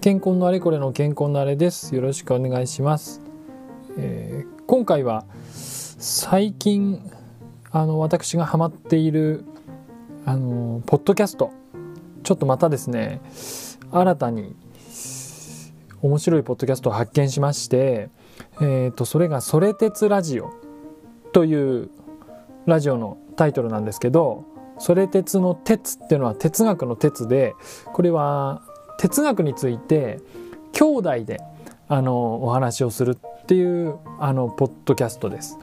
健康のあれこれの健康のあれです。よろしくお願いします、えー、今回は最近あの私がハマっているあのポッドキャスト。ちょっとまたですね新たに面白いポッドキャストを発見しまして、えーと、それが「それ鉄ラジオ」というラジオのタイトルなんですけど「それ鉄の鉄」っていうのは哲学の鉄でこれは哲学について兄弟であのお話をするっていうあのポッドキャストです。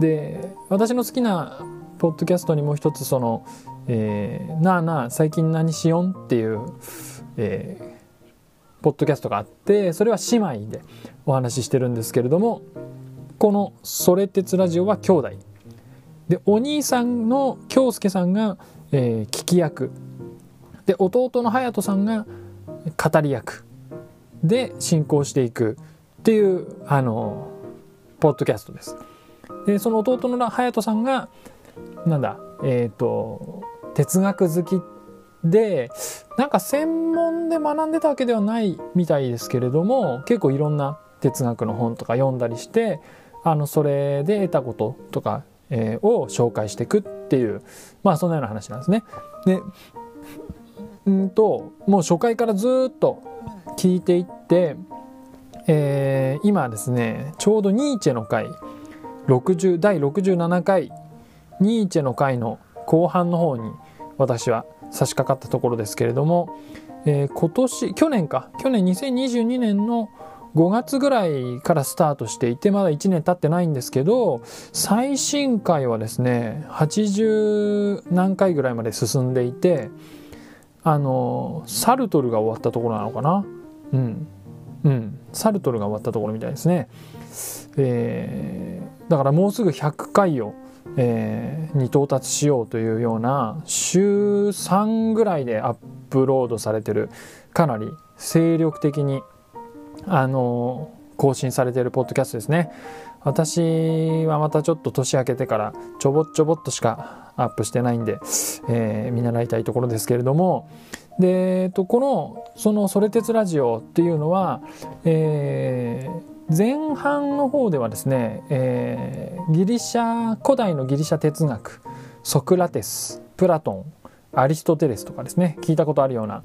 で私の好きなポッドキャストにもう一つその「えー、なあなあ最近何しよん?」っていう、えー、ポッドキャストがあってそれは姉妹でお話ししてるんですけれどもこの「それ鉄ラジオ」は兄弟でお兄さんの京介さんが、えー、聞き役で弟の隼人さんが語り役で進行していくっていうあのポッドキャストです。でその弟の隼人さんがなんだえっ、ー、と哲学好きでなんか専門で学んでたわけではないみたいですけれども結構いろんな哲学の本とか読んだりしてあのそれで得たこととか、えー、を紹介していくっていうまあそんなような話なんですね。でんともう初回からずっと聞いていって、えー、今ですねちょうどニーチェの回60第67回ニーチェの回の後半の方に私は差し掛かったところですけれども、えー、今年去年か去年2022年の5月ぐらいからスタートしていてまだ1年経ってないんですけど最新回はですね80何回ぐらいまで進んでいてあのサルトルが終わったところなのかな？うん。うん。サルトルが終わったところみたいですね。えー、だからもうすぐ100回を、えー、に到達しようというような週3ぐらいでアップロードされてるかなり精力的にあの更新されてるポッドキャストですね。私はまたちょっと年明けてからちょぼっちょぼっとしかアップしてないんで、えー、見習いたいところですけれども。で、えっと、このその「それ鉄ラジオ」っていうのは、えー、前半の方ではですね、えー、ギリシャ古代のギリシャ哲学ソクラテスプラトンアリストテレスとかですね聞いたことあるような、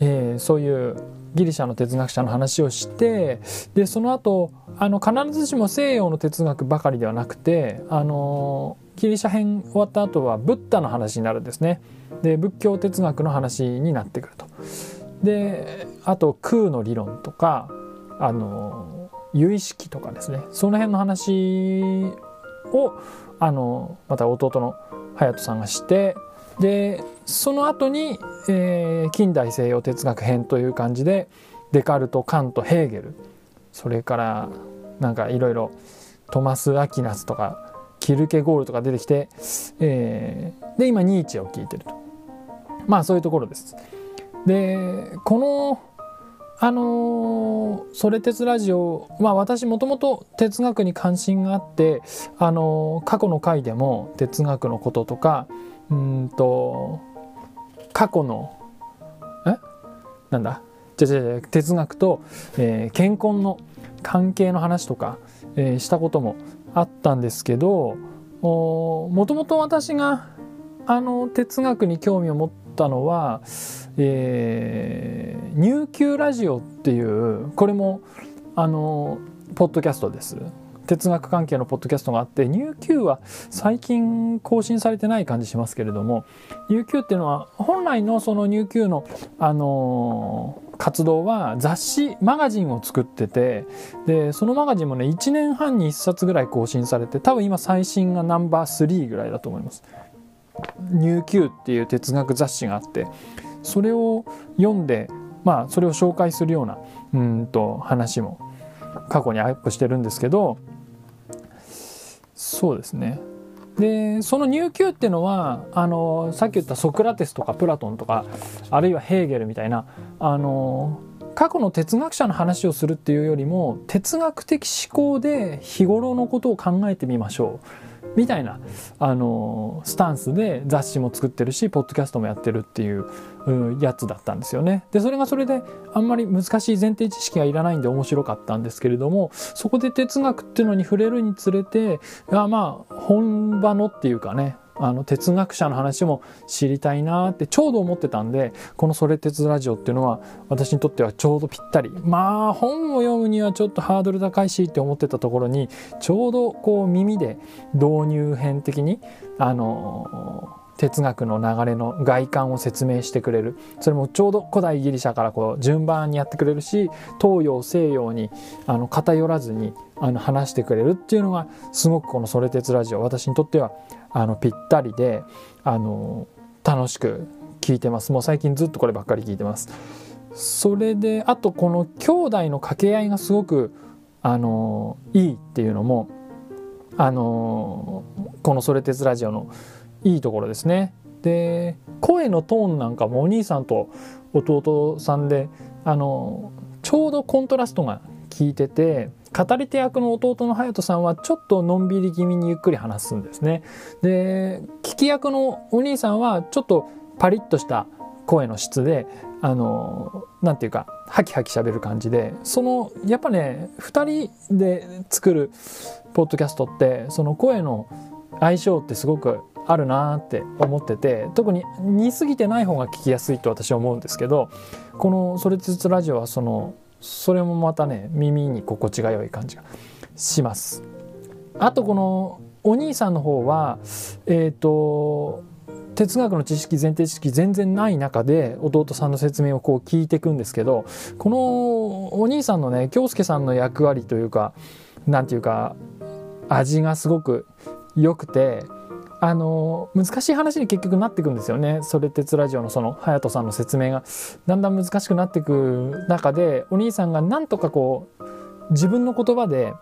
えー、そういうギリシャの哲学者の話をしてでその後あの必ずしも西洋の哲学ばかりではなくてあのギリシャ編終わった後はブッダの話になるんですね。で仏教哲学の話になってくると。であと空の理論とかあの有意識とかですねその辺の話をあのまた弟の隼人さんがしてでその後に、えー、近代西洋哲学編という感じでデカルトカントヘーゲルそれからなんかいろいろトマス・アキナスとかキルケゴールとか出てきて、えー、で今ニーチェを聞いてると。まあそういうところです。でこのあのー、それ鉄ラジオまあ私もともと哲学に関心があってあのー、過去の回でも哲学のこととかうんと過去のえ？なんだ？じゃじゃ哲学と、えー、健康の関係の話とか、えー、したこともあったんですけどもともと私があの哲学に興味を持ったのは、えー、琉球ラジオっていうこれもあのポッドキャストです。哲学関係のポッドキャストがあってニュー Q は最近更新されてない感じしますけれどもニュー Q っていうのは本来のそのニュー Q の、あの、活動は雑誌マガジンを作っててでそのマガジンもね1年半に1冊ぐらい更新されて多分今最新がナンバー3ぐらいだと思います。ニュー Q っていう哲学雑誌があってそれを読んでまあそれを紹介するようなうんと話も過去にアップしてるんですけどそうですねでその入球っていうのはあのさっき言ったソクラテスとかプラトンとかあるいはヘーゲルみたいなあの過去の哲学者の話をするっていうよりも哲学的思考で日頃のことを考えてみましょう。みたいな、あのスタンスで雑誌も作ってるしポッドキャストもやってるっていう、うやつだったんですよね。でそれがそれであんまり難しい前提知識がいらないんで面白かったんですけれどもそこで哲学っていうのに触れるにつれてあまあ本場のっていうかねあの哲学者の話も知りたいなってちょうど思ってたんでこの「それ鉄ラジオ」っていうのは私にとってはちょうどぴったり。まあ本を読むにはちょっとハードル高いしって思ってたところにちょうどこう耳で導入編的にあの哲学の流れの外観を説明してくれる。それもちょうど古代ギリシャからこう順番にやってくれるし東洋西洋にあの偏らずにあの話してくれるっていうのがすごくこの「それ鉄ラジオ」私にとってはあのぴったりであの楽しく聞いてます。もう最近ずっとこればっかり聞いてます。それであとこの兄弟の掛け合いがすごくあのいいっていうのもあのこの「それ鉄ラジオ」のいいところですね。で声のトーンなんかもお兄さんと弟さんであのちょうどコントラストが効いてて語り手役の弟の隼人さんはちょっとのんびり気味にゆっくり話すんですね。で聞き役のお兄さんはちょっとパリッとした声の質であのなんていうかハキハキ喋る感じでそのやっぱね2人で作るポッドキャストってその声の相性ってすごくあるなって思ってて特に似すぎてない方が聞きやすいと私は思うんですけどこの「それつつラジオ」はそのそれもまたね耳に心地が良い感じがします。あとこのお兄さんの方はえっ、ー、と哲学の知識前提知識全然ない中で弟さんの説明をこう聞いていくんですけどこのお兄さんのね京介さんの役割というか何て言うか味がすごく良くてあの難しい話に結局なっていくんですよね。それ鉄ラジオのその隼人さんの説明が。だんだん難しくなっていく中でお兄さんがなんとかこう自分の言葉で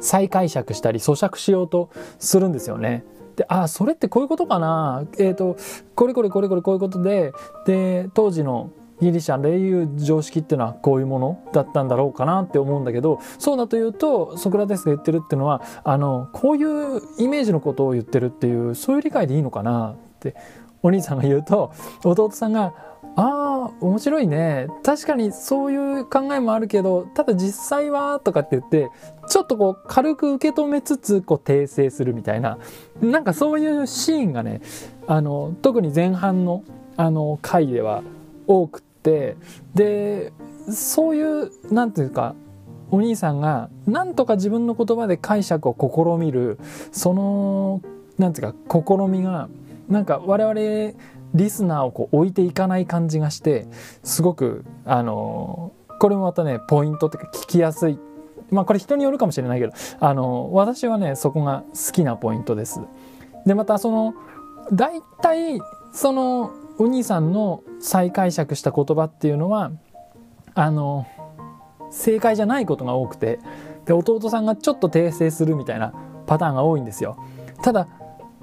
再解釈したり咀嚼しようとするんですよね。であそれってこういうことかな。えっ、ー、とこれこれこれこれこういうことでで当時のギリシャ霊友常識っていうのはこういうものだったんだろうかなって思うんだけどそうだというとソクラテスが言ってるっていうのはあのこういうイメージのことを言ってるっていうそういう理解でいいのかなってお兄さんが言うと弟さんが「ああ面白いね。確かにそういう考えもあるけどただ実際は」とかって言ってちょっとこう軽く受け止めつつこう訂正するみたいななんかそういうシーンがねあの特に前半のあの回では多くてってでそういう何て言うかお兄さんがなんとか自分の言葉で解釈を試みるその何て言うか試みがなんか我々リスナーをこう置いていかない感じがしてすごくあのこれもまたねポイントっていうか聞きやすいまあこれ人によるかもしれないけどあの私はねそこが好きなポイントです。でまたその大体そのお兄さんの再解釈した言葉っていうのはあの正解じゃないことが多くてで弟さんがちょっと訂正するみたいなパターンが多いんですよ。ただ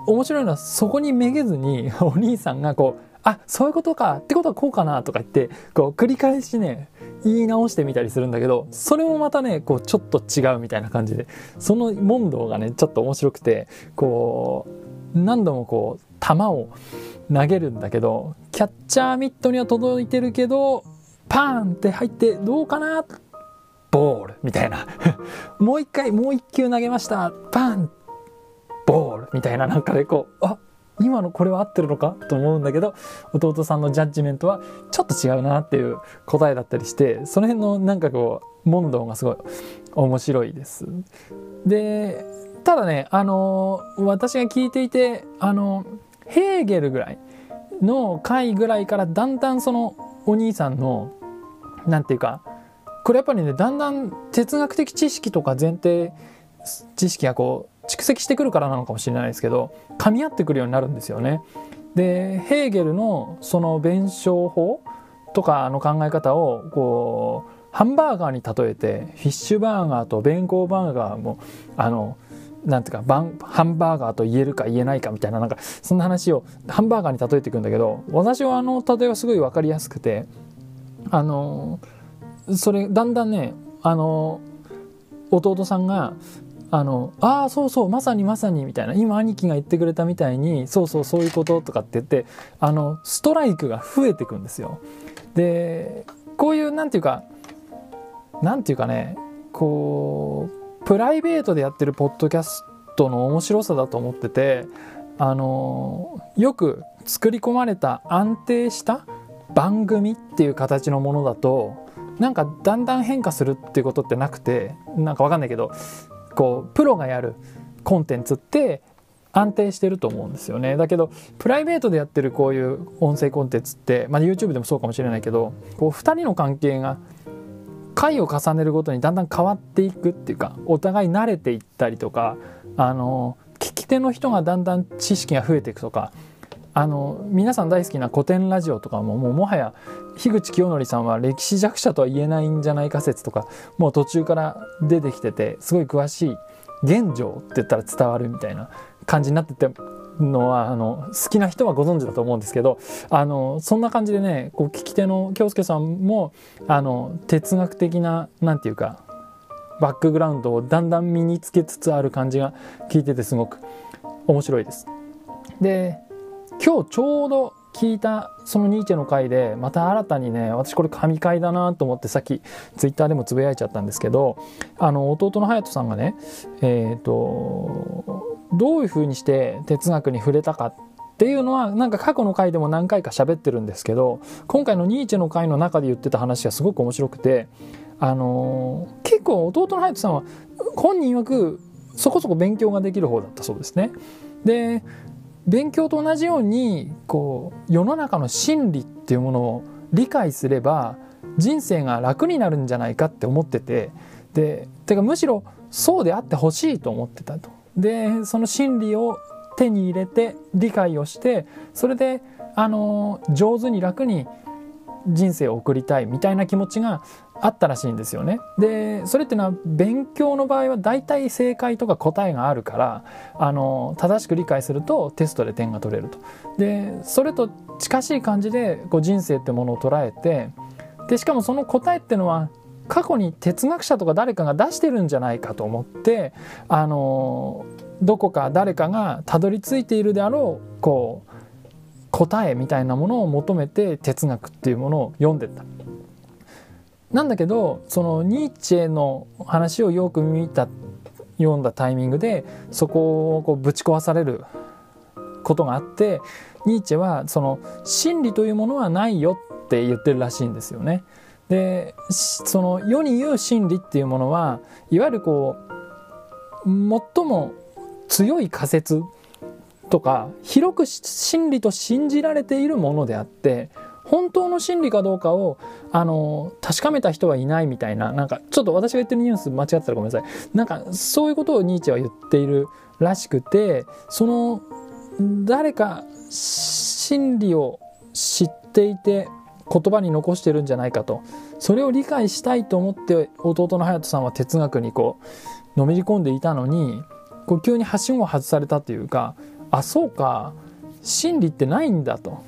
面白いのはそこにめげずにお兄さんがこうあそういうことかってことはこうかなとか言ってこう繰り返しね言い直してみたりするんだけどそれもまたねこうちょっと違うみたいな感じでその問答がねちょっと面白くてこう何度もこう球を投げるんだけどキャッチャーミットには届いてるけどパーンって入ってどうかな？ボールみたいな。もう一回もう一球投げました。パン。ボールみたいな。なんかでこうあ今のこれは合ってるのか？と思うんだけど弟さんのジャッジメントはちょっと違うなっていう答えだったりしてその辺のなんかこう問答がすごい面白いです。でただねあの私が聞いていてあのヘーゲルぐらいの回ぐらいからだんだんそのお兄さんの何て言うかこれやっぱりねだんだん哲学的知識とか前提知識がこう蓄積してくるからなのかもしれないですけど噛み合ってくるようになるんですよね。でヘーゲルのその弁証法とかの考え方をこうハンバーガーに例えてフィッシュバーガーとベンコーバーガーもあのなんていうかバンハンバーガーと言えるか言えないかみたいななんかそんな話をハンバーガーに例えていくんだけど私はあの例えはすごい分かりやすくてあのそれだんだんねあの弟さんがあのああそうそうまさにまさにみたいな今兄貴が言ってくれたみたいにそうそうそういうこととかって言ってあのストライクが増えていくんですよ。でこういうなんていうかなんていうかねこうプライベートでやってるポッドキャストの面白さだと思っててあのよく作り込まれた安定した番組っていう形のものだとなんかだんだん変化するっていうことってなくてなんかわかんないけどこうプロがやるコンテンツって安定してると思うんですよね。だけどプライベートでやってるこういう音声コンテンツって、まあ、YouTube でもそうかもしれないけどこう2人の関係が回を重ねるごとにだんだん変わっていくっていうかお互い慣れていったりとかあの聞き手の人がだんだん知識が増えていくとかあの皆さん大好きな古典ラジオとかももうもはや樋口清則さんは歴史弱者とは言えないんじゃないか説とかもう途中から出てきててすごい詳しい現状って言ったら伝わるみたいな感じになっててのはあの好きな人はご存知だと思うんですけどあのそんな感じでねこう聞き手の京介さんもあの哲学的な何て言うかバックグラウンドをだんだん身につけつつある感じが聞いててすごく面白いです。で今日ちょうど聞いたそのニーチェの回でまた新たにね私これ神回だなと思ってさっきツイッターでもつぶやいちゃったんですけどあの弟の隼人さんがねえっ、ー、とどういうふうにして哲学に触れたかっていうのはなんか過去の回でも何回か喋ってるんですけど今回のニーチェの回の中で言ってた話がすごく面白くてあのー、結構弟の隼人さんは本人曰くそこそこ勉強ができる方だったそうですね。で勉強と同じようにこう世の中の真理っていうものを理解すれば人生が楽になるんじゃないかって思っててでてかむしろそうであってほしいと思ってたと。でその真理を手に入れて理解をしてそれであの上手に楽に人生を送りたいみたいな気持ちがあったらしいんですよね。でそれっていうのは勉強の場合は大体正解とか答えがあるからあの正しく理解するとテストで点が取れると。でそれと近しい感じでこう人生ってものを捉えてでしかもその答えっていうのは過去に哲学者とか誰かが出してるんじゃないかと思ってあのどこか誰かがたどり着いているであろうこう答えみたいなものを求めて哲学っていうものを読んでった。なんだけどそのニーチェの話をよく見た読んだタイミングでそこをこうぶち壊されることがあってニーチェはその真理というものはないよって言ってるらしいんですよね。でその世に言う真理っていうものはいわゆるこう最も強い仮説とか広く真理と信じられているものであって本当の真理かどうかをあの確かめた人はいないみたいななんかちょっと私が言ってるニュース間違ってたらごめんなさい。なんかそういうことをニーチェは言っているらしくてその誰か真理を知っていて言葉に残してるんじゃないかとそれを理解したいと思って弟の隼人さんは哲学にこうのめり込んでいたのにこう急にはしごを外されたというかあそうか真理ってないんだと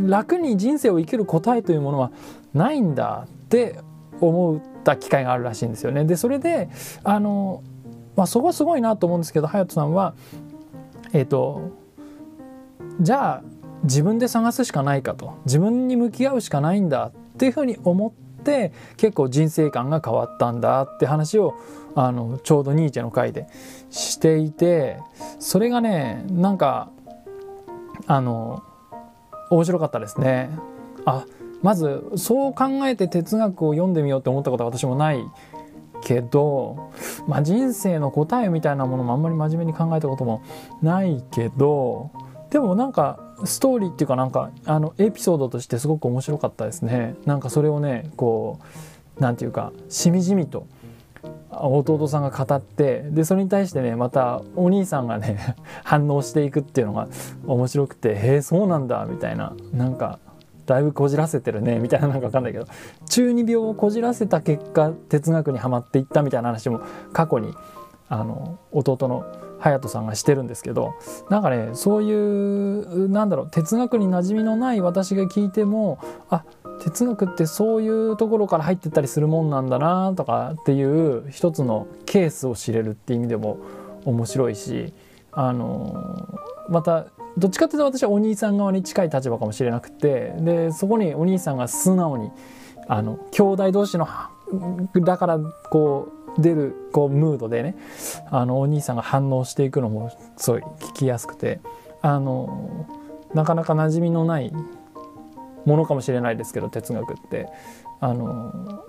楽に人生を生きる答えというものはないんだって思った機会があるらしいんですよね。でそれであの、まあ、そこはすごいなと思うんですけど隼人さんはえっ、ー、とじゃあ自分で探すしかないかと自分に向き合うしかないんだっていうふうに思って結構人生観が変わったんだって話をあのちょうどニーチェの回でしていてそれがねなんかあの面白かったですね。あまずそう考えて哲学を読んでみようって思ったことは私もないけど、まあ、人生の答えみたいなものもあんまり真面目に考えたこともないけどでもなんかストーリーっていうかなんかあのエピソードとしてすごく面白かったですね。なんかそれをねこうなんていうかしみじみと弟さんが語ってでそれに対してねまたお兄さんがね 反応していくっていうのが面白くて「へえそうなんだ」みたいな。なんかだいぶこじらせてるねみたいななんか分かんないけど中二病をこじらせた結果哲学にはまっていったみたいな話も過去にあの弟の隼人さんがしてるんですけどなんかねそういうなんだろう哲学に馴染みのない私が聞いてもあ哲学ってそういうところから入ってったりするもんなんだなとかっていう一つのケースを知れるっていう意味でも面白いしあのまたどっちかっていうと私はお兄さん側に近い立場かもしれなくてでそこにお兄さんが素直にあの兄弟同士のだからこう出るこうムードでねあのお兄さんが反応していくのもすごい聞きやすくてあのなかなか馴染みのないものかもしれないですけど哲学って。あの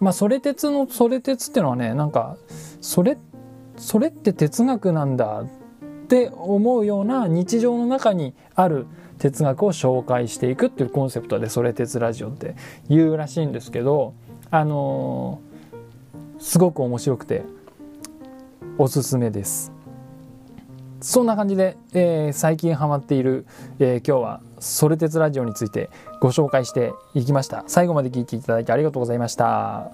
まあそれ鉄のそれ鉄っていうのはねなんかそれそれって哲学なんだって思うような日常の中にある哲学を紹介していくっていうコンセプトで「それ鉄ラジオ」って言うらしいんですけどあのすごく面白くておすすめです。そんな感じで、えー、最近ハマっている、えー、今日は「ソルテツラジオ」についてご紹介していきました最後まで聞いていただきありがとうございました